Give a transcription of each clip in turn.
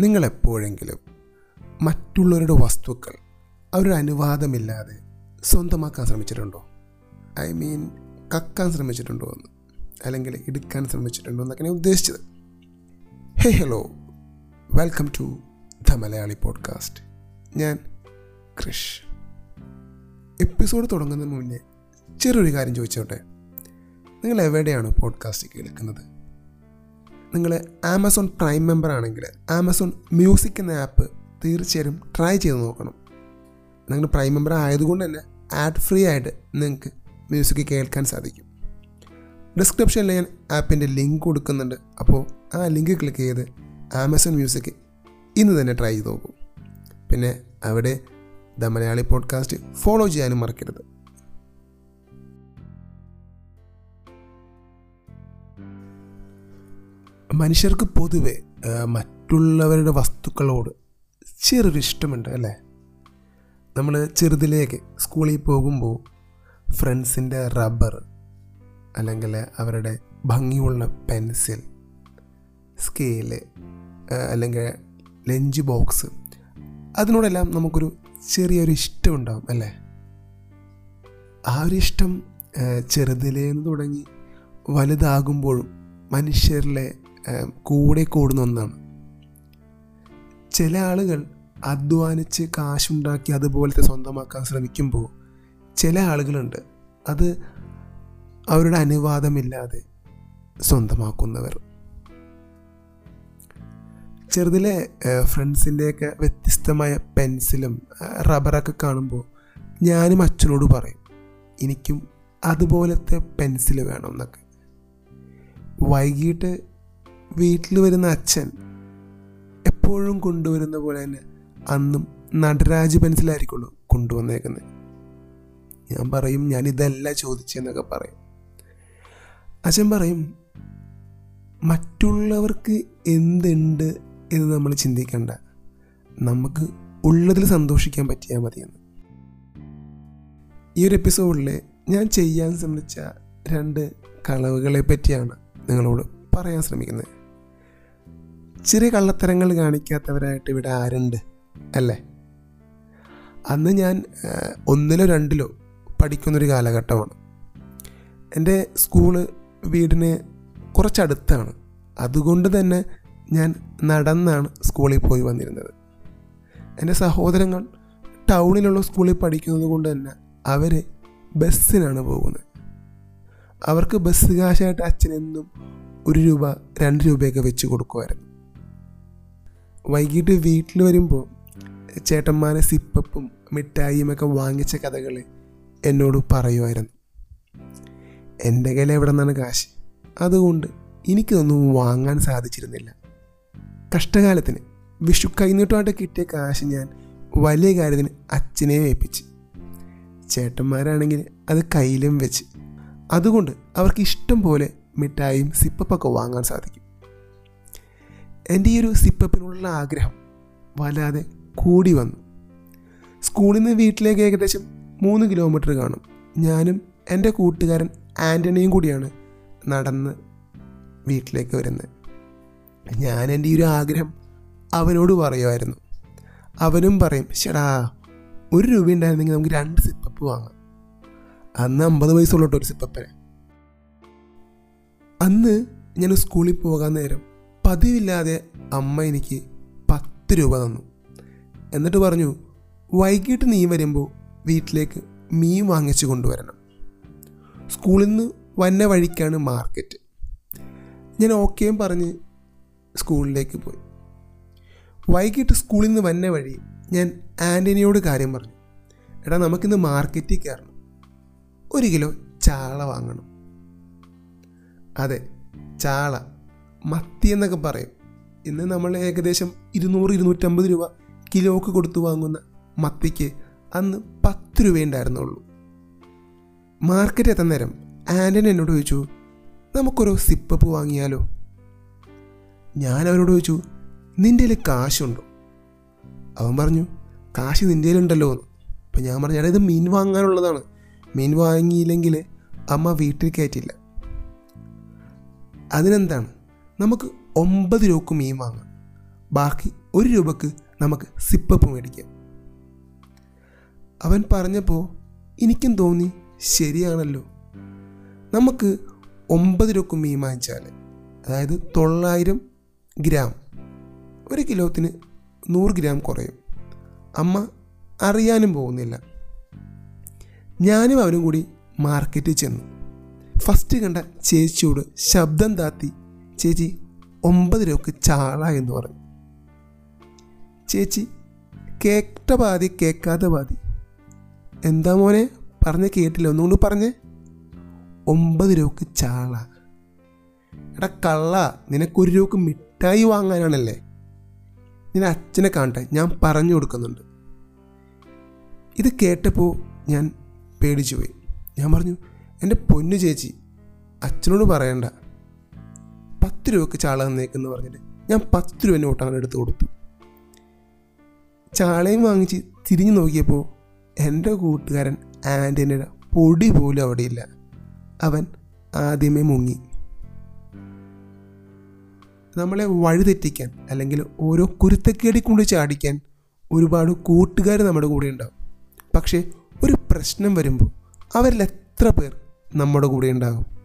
നിങ്ങളെപ്പോഴെങ്കിലും മറ്റുള്ളവരുടെ വസ്തുക്കൾ അവരുടെ അനുവാദമില്ലാതെ സ്വന്തമാക്കാൻ ശ്രമിച്ചിട്ടുണ്ടോ? ഐ മീൻ കക്കാൻ ശ്രമിച്ചിട്ടുണ്ടോ എന്ന്? അല്ലെങ്കിൽ എടുക്കാൻ ശ്രമിച്ചിട്ടുണ്ടോ എന്നൊക്കെ ഞാൻ ഉദ്ദേശിച്ചത്. Hey hello welcome to the Malayali podcast ഞാൻ ക്രിഷ് എപ്പിസോഡ് തുടങ്ങുന്നതിന് മുന്നേ ചെറിയൊരു കാര്യം ചോദിച്ചോട്ടെ? നിങ്ങൾ എവിടെയാണ് പോഡ്കാസ്റ്റ് കേൾക്കുന്നത്? നിങ്ങൾ ആമസോൺ പ്രൈം മെമ്പർ ആണെങ്കിൽ ആമസോൺ മ്യൂസിക് എന്ന ആപ്പ് തീർച്ചയായും ട്രൈ ചെയ്ത് നോക്കണം. നിങ്ങൾ പ്രൈം മെമ്പർ ആയതുകൊണ്ട് തന്നെ ആഡ് ഫ്രീ ആയിട്ട് നിങ്ങൾക്ക് മ്യൂസിക് കേൾക്കാൻ സാധിക്കും. ഡിസ്ക്രിപ്ഷനിൽ ഞാൻ ആപ്പിന്റെ ലിങ്ക് കൊടുക്കുന്നുണ്ട്. അപ്പോൾ ആ ലിങ്ക് ക്ലിക്ക് ചെയ്ത് ആമസോൺ മ്യൂസിക് ഇന്ന് തന്നെ ട്രൈ ചെയ്ത് നോക്കൂ. പിന്നെ അവിടെ ദ മലയാളി പോഡ്കാസ്റ്റ് ഫോളോ ചെയ്യാനും മറക്കരുത്. മനുഷ്യർക്ക് പൊതുവെ മറ്റുള്ളവരുടെ വസ്തുക്കളോട് ചെറിയൊരു ഇഷ്ടമുണ്ട് അല്ലേ? നമ്മൾ ചെറുതിലേക്ക് സ്കൂളിൽ പോകുമ്പോൾ ഫ്രണ്ട്സിന്റെ റബ്ബർ അല്ലെങ്കിൽ അവരുടെ ഭംഗിയുള്ള പെൻസിൽ സ്കെയിൽ അല്ലെങ്കിൽ ലഞ്ച് ബോക്സ് അതിനോടെല്ലാം നമുക്കൊരു ചെറിയൊരു ഇഷ്ടം ഉണ്ടാകും അല്ലേ? ആ ഒരു ഇഷ്ടം ചെറുതിലേന്ന് തുടങ്ങി വലുതാകുമ്പോഴും മനുഷ്യരിലെ കൂടെ കൂടുന്ന ഒന്നാണ്. ചില ആളുകൾ അധ്വാനിച്ച് കാശുണ്ടാക്കി അതുപോലത്തെ സ്വന്തമാക്കാൻ ശ്രമിക്കുമ്പോൾ ചില ആളുകളുണ്ട് അത് അവരുടെ അനുവാദമില്ലാതെ സ്വന്തമാക്കുന്നവർ. ചെറുതിലെ ഫ്രണ്ട്സിന്റെയൊക്കെ വ്യത്യസ്തമായ പെൻസിലും റബ്ബറൊക്കെ കാണുമ്പോൾ ഞാനും അച്ഛനോട് പറയും എനിക്കും അതുപോലത്തെ പെൻസിൽ വേണം എന്നൊക്കെ. വൈകിട്ട് വീട്ടിൽ വരുന്ന അച്ഛൻ എപ്പോഴും കൊണ്ടുവരുന്ന പോലെ തന്നെ അന്നും നടരാജ് പെൻസിലായിരിക്കുള്ളൂ കൊണ്ടുവന്നേക്കുന്നത്. ഞാൻ പറയും ഞാൻ ഇതല്ല ചോദിച്ചെന്നൊക്കെ പറയും. അച്ഛൻ പറയും മറ്റുള്ളവർക്ക് എന്തുണ്ട് എന്ന് നമ്മൾ ചിന്തിക്കേണ്ട. നമുക്ക് ഉള്ളതിൽ സന്തോഷിക്കാൻ പറ്റിയാൽ മതിയെന്ന്. ഈ ഒരു എപ്പിസോഡിൽ ഞാൻ ചെയ്യാൻ ശ്രമിച്ച രണ്ട് കളവുകളെ പറ്റിയാണ് നിങ്ങളോട് പറയാൻ ശ്രമിക്കുന്നത്. ചെറിയ കള്ളത്തരങ്ങൾ കാണിക്കാത്തവരായിട്ട് ഇവിടെ ആരുണ്ട്? അല്ലേ? അന്ന് ഞാൻ ഒന്നിലോ രണ്ടിലോ പഠിക്കുന്നൊരു കാലഘട്ടമാണ്. എന്റെ സ്കൂൾ വീടിന് കുറച്ചടുത്താണ്. അതുകൊണ്ട് തന്നെ ഞാൻ നടന്നാണ് സ്കൂളിൽ പോയി വന്നിരുന്നത്. എന്റെ സഹോദരങ്ങൾ ടൗണിലുള്ള സ്കൂളിൽ പഠിക്കുന്നത് കൊണ്ട് തന്നെ അവർ ബസ്സിനാണ് പോകുന്നത്. അവർക്ക് ബസ് കാശായിട്ട് അച്ഛനെന്നും ഒരു രൂപ രണ്ട് രൂപയൊക്കെ വെച്ച് കൊടുക്കുമായിരുന്നു. വൈകിട്ട് വീട്ടിൽ വരുമ്പോൾ ചേട്ടന്മാരെ സിപ്പപ്പും മിഠായിയും ഒക്കെ വാങ്ങിച്ച കഥകൾ എന്നോട് പറയുമായിരുന്നു എന്റെ കയ്യിൽ എവിടെ നിന്നാണ് കാശ്? അതുകൊണ്ട് എനിക്കിതൊന്നും വാങ്ങാൻ സാധിച്ചിരുന്നില്ല. കഷ്ടകാലത്തിന് വിഷു കൈനീട്ടമായിട്ട് കിട്ടിയ കാശ് ഞാൻ വലിയ കാര്യത്തിന് അച്ഛനെ ഏൽപ്പിച്ച്. ചേട്ടന്മാരാണെങ്കിൽ അത് കയ്യിലും വെച്ച്. അതുകൊണ്ട് അവർക്ക് ഇഷ്ടം പോലെ മിഠായിയും സിപ്പപ്പൊക്കെ വാങ്ങാൻ സാധിക്കും. എന്റെ ഈ ഒരു സിപ്പപ്പിനുള്ള ആഗ്രഹം വല്ലാതെ കൂടി വന്നു. സ്കൂളിൽ നിന്ന് വീട്ടിലേക്ക് ഏകദേശം മൂന്ന് കിലോമീറ്റർ കാണും. ഞാനും എന്റെ കൂട്ടുകാരൻ ആന്റണിയും കൂടിയാണ് നടന്ന് വീട്ടിലേക്ക് വരുന്നത്. ഞാൻ എന്റെ ഈ ഒരു ആഗ്രഹം അവനോട് പറയുമായിരുന്നു. അവനും പറയും ശടാ ഒരു രൂപ ഉണ്ടായിരുന്നെങ്കിൽ നമുക്ക് രണ്ട് സിപ്പപ്പ് വാങ്ങാം. അന്ന് അമ്പത് ഉള്ളൂ ഒരു സിപ്പപ്പനെ. അന്ന് ഞാൻ സ്കൂളിൽ പോകാൻ നേരം പതിവില്ലാതെ അമ്മ എനിക്ക് പത്ത് രൂപ തന്നു. എന്നിട്ട് പറഞ്ഞു വൈകിട്ട് നീ വരുമ്പോൾ വീട്ടിലേക്ക് മീൻ വാങ്ങിച്ചു കൊണ്ടുവരണം. സ്കൂളിൽ നിന്ന് വന്ന വഴിക്കാണ് മാർക്കറ്റ്. ഞാൻ ഓക്കെയും പറഞ്ഞ് സ്കൂളിലേക്ക് പോയി. വൈകിട്ട് സ്കൂളിൽ നിന്ന് വന്ന വഴി ഞാൻ ആന്റണിയോട് കാര്യം പറഞ്ഞു. എടാ നമുക്കിന്ന് മാർക്കറ്റിൽ കയറണം. ഒരു കിലോ ചാള വാങ്ങണം. അതെ ചാള. മത്തി എന്നൊക്കെ പറയും. ഇന്ന് നമ്മൾ ഏകദേശം ഇരുന്നൂറ് ഇരുന്നൂറ്റമ്പത് രൂപ കിലോക്ക് കൊടുത്തു വാങ്ങുന്ന മത്തിക്ക് അന്ന് പത്ത് രൂപയുണ്ടായിരുന്നുള്ളൂ മാർക്കറ്റ് എത്താൻ നേരം ആന്റൺ എന്നോട് ചോദിച്ചു നമുക്കൊരു സിപ്പപ്പ് വാങ്ങിയാലോ? ഞാൻ അവരോട് ചോദിച്ചു നിന്റെ കയ്യിൽ കാശുണ്ടോ? അവൻ പറഞ്ഞു കാശ് നിന്റെ കയ്യിലുണ്ടല്ലോ എന്ന്. അപ്പം ഞാൻ പറഞ്ഞു ഇത് മീൻ വാങ്ങാനുള്ളതാണ്. മീൻ വാങ്ങിയില്ലെങ്കിൽ അമ്മ വീട്ടിൽ കയറ്റില്ല. അതിനെന്താണ്? നമുക്ക് ഒമ്പത് രൂപക്ക് മീൻ വാങ്ങാം. ബാക്കി ഒരു രൂപക്ക് നമുക്ക് സിപ്പപ്പ് മേടിക്കാം. അവൻ പറഞ്ഞപ്പോൾ എനിക്കും തോന്നി ശരിയാണല്ലോ. നമുക്ക് ഒമ്പത് രൂപക്ക് മീൻ വാങ്ങിച്ചാൽ അതായത് തൊള്ളായിരം ഗ്രാം. ഒരു കിലോത്തിന് നൂറ് ഗ്രാം കുറയും. അമ്മ അറിയാനും പോകുന്നില്ല. ഞാനും അവനും കൂടി മാർക്കറ്റിൽ ചെന്നു. ഫസ്റ്റ് കണ്ട ചേച്ചിയോട് ശബ്ദം താത്തി ചേച്ചി ഒമ്പത് രൂപക്ക് ചാള എന്ന് പറഞ്ഞു. ചേച്ചി കേട്ട പാതി കേൾക്കാത്ത പാതി. എന്താ മോനെ പറഞ്ഞ് കേട്ടില്ല ഒന്നുകൊണ്ട് പറഞ്ഞേ. ഒമ്പത് രൂപക്ക് ചാള. എടാ കള്ള നിനക്കൊരു രൂപക്ക് മിഠായി വാങ്ങാനാണല്ലേ? നിന അച്ഛനെ കാണട്ടെ ഞാൻ പറഞ്ഞു കൊടുക്കുന്നുണ്ട്. ഇത് കേട്ടപ്പോൾ ഞാൻ പേടിച്ചു പോയി ഞാൻ പറഞ്ഞു എന്റെ പൊന്നു ചേച്ചി അച്ഛനോട് പറയണ്ട. പത്ത് രൂപക്ക് ചാള തന്നേക്കെന്ന് പറഞ്ഞിട്ട് ഞാൻ പത്ത് രൂപ നോട്ട് അങ്ങനെ എടുത്ത് കൊടുത്തു. ചാളയും വാങ്ങിച്ച് തിരിഞ്ഞു നോക്കിയപ്പോൾ എന്റെ കൂട്ടുകാരൻ ആന്റണിയുടെ പൊടി പോലും അവിടെയില്ല. അവൻ ആദ്യമേ മുങ്ങി. നമ്മളെ വഴിതെറ്റിക്കാൻ അല്ലെങ്കിൽ ഓരോ കുരുത്തക്കേടി കൊണ്ട് ചാടിക്കാൻ ഒരുപാട് കൂട്ടുകാർ നമ്മുടെ കൂടെ ഉണ്ടാവും. പക്ഷേ ഒരു പ്രശ്നം വരുമ്പോൾ അവരിൽ എത്ര പേർ നമ്മുടെ കൂടെ ഉണ്ടാകും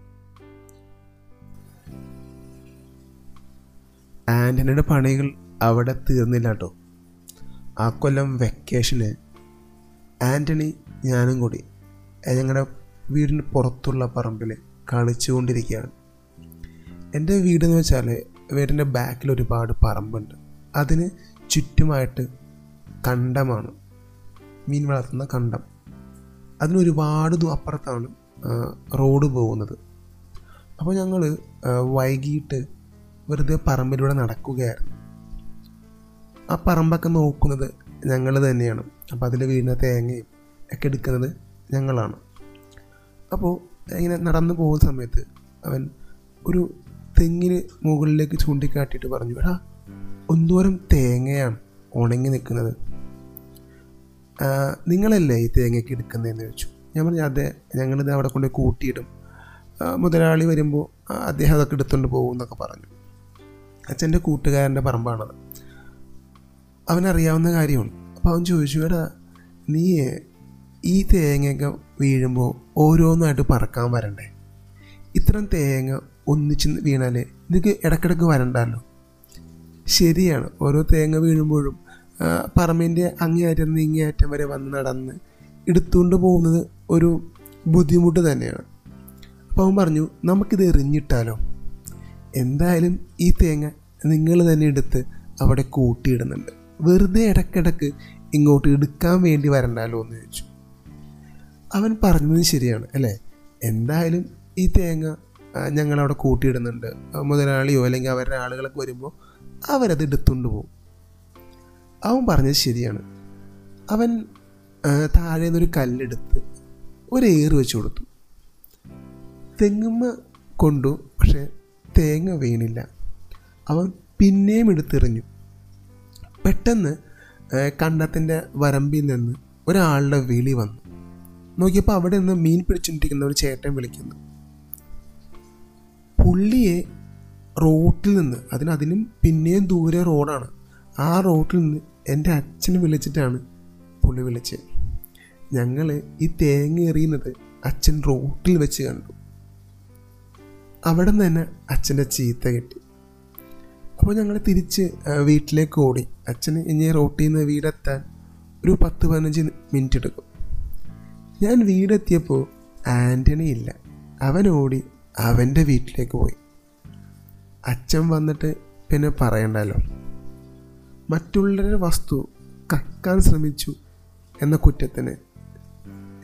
ആന്റണിയുടെ പണികൾ അവിടെ തീർന്നില്ല കേട്ടോ. ആ കൊല്ലം വെക്കേഷന് ആന്റണി ഞാനും കൂടി ഞങ്ങളുടെ വീടിന് പുറത്തുള്ള പറമ്പിൽ കളിച്ചുകൊണ്ടിരിക്കുകയാണ്. എന്റെ വീടെന്ന് വെച്ചാൽ വീടിന്റെ ബാക്കിൽ ഒരുപാട് പറമ്പുണ്ട്. അതിന് ചുറ്റുമായിട്ട് കണ്ടമാണ്. മീൻ വളർത്തുന്ന കണ്ടം. അതിന് ഒരുപാട് ദൂ അപ്പുറത്താണ് റോഡ് പോകുന്നത്. അപ്പോൾ ഞങ്ങൾ വൈകിട്ട് വെറുതെ പറമ്പിലൂടെ നടക്കുകയായിരുന്നു. ആ പറമ്പൊക്കെ നോക്കുന്നത് ഞങ്ങൾ തന്നെയാണ്. അപ്പോൾ അതിൽ വീഴുന്ന തേങ്ങയും ഒക്കെ എടുക്കുന്നത് ഞങ്ങളാണ്. അപ്പോൾ ഇങ്ങനെ നടന്നു പോകുന്ന സമയത്ത് അവൻ ഒരു തെങ്ങിന് മുകളിലേക്ക് ചൂണ്ടിക്കാട്ടിയിട്ട് പറഞ്ഞു എടാ ഒന്നോരം തേങ്ങയാണ് ഉണങ്ങി നിൽക്കുന്നത്. നിങ്ങളല്ലേ ഈ തേങ്ങയ്ക്ക് എടുക്കുന്നതെന്ന് ചോദിച്ചു. ഞാൻ പറഞ്ഞു അതെ ഞങ്ങളിത് അവിടെ കൊണ്ട് കൂട്ടിയിടും. മുതലാളി വരുമ്പോൾ അദ്ദേഹം അതൊക്കെ എടുത്തുകൊണ്ട് പോകും എന്നൊക്കെ പറഞ്ഞു. അച്ഛന്റെ കൂട്ടുകാരന്റെ പറമ്പാണത്. അവനറിയാവുന്ന കാര്യമാണ്. അപ്പോൾ അവൻ ചോദിച്ചു എടാ നീ ഈ തേങ്ങയൊക്കെ വീഴുമ്പോൾ ഓരോന്നായിട്ട് പറക്കാൻ വരണ്ടേ? ഇത്തരം തേങ്ങ ഒന്നിച്ച് വീണാൽ നിനക്ക് ഇടക്കിടക്ക് വരണ്ടല്ലോ ശരിയാണ്. ഓരോ തേങ്ങ വീഴുമ്പോഴും പറമ്പിന്റെ അങ്ങേയറ്റം നിന്ന് ഇങ്ങേയറ്റം വരെ വന്ന് നടന്ന് എടുത്തുകൊണ്ട് പോകുന്നത് ഒരു ബുദ്ധിമുട്ട് തന്നെയാണ്. അപ്പോൾ അവൻ പറഞ്ഞു നമുക്കിത് എറിഞ്ഞിട്ടാലോ? എന്തായാലും ഈ തേങ്ങ നിങ്ങൾ തന്നെ എടുത്ത് അവിടെ കൂട്ടിയിടുന്നുണ്ട്. വെറുതെ ഇടക്കിടക്ക് ഇങ്ങോട്ട് എടുക്കാൻ വേണ്ടി വരണ്ടല്ലോ എന്ന് ചോദിച്ചു. അവൻ പറഞ്ഞത് ശരിയാണ് അല്ലേ? എന്തായാലും ഈ തേങ്ങ ഞങ്ങളവിടെ കൂട്ടിയിടുന്നുണ്ട്. മുതലാളിയോ അല്ലെങ്കിൽ അവരുടെ ആളുകളൊക്കെ വരുമ്പോൾ അവരത് എടുത്തുകൊണ്ട് പോകും. അവൻ പറഞ്ഞത് ശരിയാണ്. അവൻ താഴെ നിന്നൊരു കല്ലെടുത്ത് ഒരു ഏറ് വെച്ച് കൊടുത്തു. തെങ്ങുമ്മ കൊണ്ടു പക്ഷെ തേങ്ങ വീണില്ല. അവൻ പിന്നെയും എടുത്തെറിഞ്ഞു. പെട്ടെന്ന് കണ്ടത്തിന്റെ വരമ്പിൽ നിന്ന് ഒരാളുടെ വിളി വന്നു. നോക്കിയപ്പോൾ അവിടെ നിന്ന് മീൻ പിടിച്ചുകൊണ്ടിരിക്കുന്ന ഒരു ചേട്ടൻ വിളിക്കുന്നു. പുള്ളിയെ റോട്ടിൽ നിന്ന് അതിന് അതിനും പിന്നെയും ദൂരെ റോഡാണ്. ആ റോട്ടിൽ നിന്ന് എന്റെ അച്ഛൻ വിളിച്ചിട്ടാണ് പുള്ളി വിളിച്ചത്. ഞങ്ങൾ ഈ തേങ്ങ എറിയുന്നത് അച്ഛൻ റോട്ടിൽ വെച്ച് കണ്ടു. അവിടെ നിന്ന് തന്നെ അച്ഛന്റെ ചീത്ത കിട്ടി. അപ്പോൾ ഞങ്ങൾ തിരിച്ച് വീട്ടിലേക്ക് ഓടി. അച്ഛന് ഇനി റോട്ടിൽ നിന്ന് വീടെത്താൻ ഒരു പത്ത് പതിനഞ്ച് മിനിറ്റ് എടുക്കും. ഞാൻ വീടെത്തിയപ്പോൾ ആന്റണി ഇല്ല. അവൻ ഓടി അവന്റെ വീട്ടിലേക്ക് പോയി. അച്ഛൻ വന്നിട്ട് പിന്നെ പറയണ്ടല്ലോ. മറ്റുള്ളവരുടെ വസ്തു കക്കാൻ ശ്രമിച്ചു എന്ന കുറ്റത്തിന്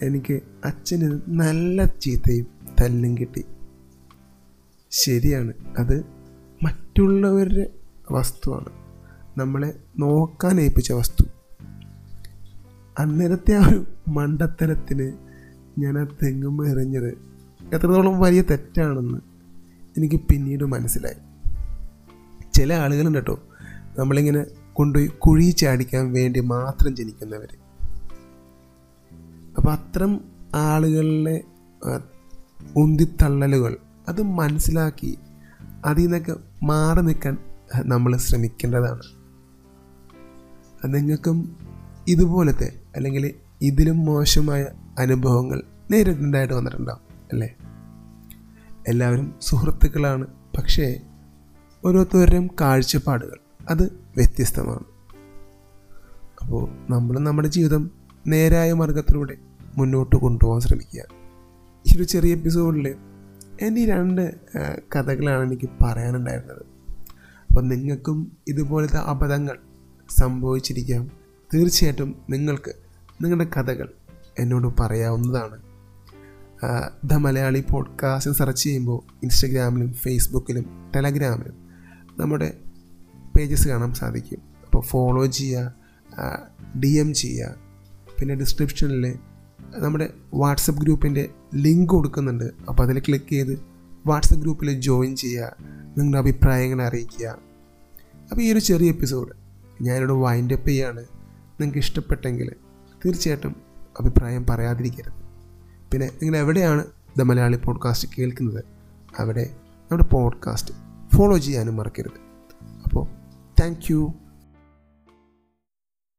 എനിക്ക് അച്ഛന് നല്ല ചീത്തയും തല്ലും കിട്ടി. ശരിയാണ്. അത് മറ്റുള്ളവരുടെ വസ്തുവാണ്. നമ്മളെ നോക്കാൻ ഏൽപ്പിച്ച വസ്തു. അന്നേരത്തെ ആ ഒരു മണ്ടത്തരത്തിന് ഞാൻ ആ തെങ്ങും എറിഞ്ഞത് എത്രത്തോളം വലിയ തെറ്റാണെന്ന് എനിക്ക് പിന്നീട് മനസ്സിലായി. ചില ആളുകളുണ്ട് കേട്ടോ നമ്മളിങ്ങനെ കൊണ്ടുപോയി കുഴി ചാടിക്കാൻ വേണ്ടി മാത്രം ജനിക്കുന്നവർ അപ്പം അത്തരം ആളുകളിലെ ഉന്തിത്തള്ളലുകൾ അത് മനസ്സിലാക്കി അതിൽ നിന്നൊക്കെ മാറി നിൽക്കാൻ നമ്മൾ ശ്രമിക്കേണ്ടതാണ്. നിങ്ങൾക്കും ഇതുപോലത്തെ അല്ലെങ്കിൽ ഇതിലും മോശമായ അനുഭവങ്ങൾ നേരിട്ടുണ്ടായിട്ട് വന്നിട്ടുണ്ടാവും അല്ലേ? എല്ലാവരും സുഹൃത്തുക്കളാണ് പക്ഷേ ഓരോരുത്തരുടെയും കാഴ്ചപ്പാടുകൾ അത് വ്യത്യസ്തമാണ്. അപ്പോൾ നമ്മൾ നമ്മുടെ ജീവിതം നേരായ മാർഗത്തിലൂടെ മുന്നോട്ട് കൊണ്ടുപോകാൻ ശ്രമിക്കുക. ഈ ഒരു ചെറിയ എപ്പിസോഡിൽ എന്റെ ഈ രണ്ട് കഥകളാണ് എനിക്ക് പറയാനുണ്ടായിരുന്നത്. അപ്പം നിങ്ങൾക്കും ഇതുപോലത്തെ അബദ്ധങ്ങൾ സംഭവിച്ചിരിക്കാം. തീർച്ചയായിട്ടും നിങ്ങൾക്ക് നിങ്ങളുടെ കഥകൾ എന്നോട് പറയാവുന്നതാണ്. ദ മലയാളി പോഡ്കാസ്റ്റ് സെർച്ച് ചെയ്യുമ്പോൾ ഇൻസ്റ്റഗ്രാമിലും ഫേസ്ബുക്കിലും ടെലഗ്രാമിലും നമ്മുടെ പേജസ് കാണാൻ സാധിക്കും. അപ്പോൾ ഫോളോ ചെയ്യുക ഡി എം ചെയ്യുക. പിന്നെ ഡിസ്ക്രിപ്ഷനിൽ നമ്മുടെ വാട്സപ്പ് ഗ്രൂപ്പിന്റെ ലിങ്ക് കൊടുക്കുന്നുണ്ട്. അപ്പോൾ അതിൽ ക്ലിക്ക് ചെയ്ത് വാട്സപ്പ് ഗ്രൂപ്പിൽ ജോയിൻ ചെയ്യുക നിങ്ങളുടെ അഭിപ്രായങ്ങൾ അറിയിക്കുക. അപ്പോൾ ഈ ഒരു ചെറിയ എപ്പിസോഡ് ഞാനിവിടെ വൈൻഡ് അപ്പ് ചെയ്യാണ്. നിങ്ങൾക്ക് ഇഷ്ടപ്പെട്ടെങ്കിൽ തീർച്ചയായിട്ടും അഭിപ്രായം പറയാതിരിക്കരുത്. പിന്നെ നിങ്ങൾ എവിടെയാണ് ദ മലയാളി പോഡ്കാസ്റ്റ് കേൾക്കുന്നത്? അവിടെ നമ്മുടെ പോഡ്കാസ്റ്റ് ഫോളോ ചെയ്യാനും മറക്കരുത്. അപ്പോൾ താങ്ക്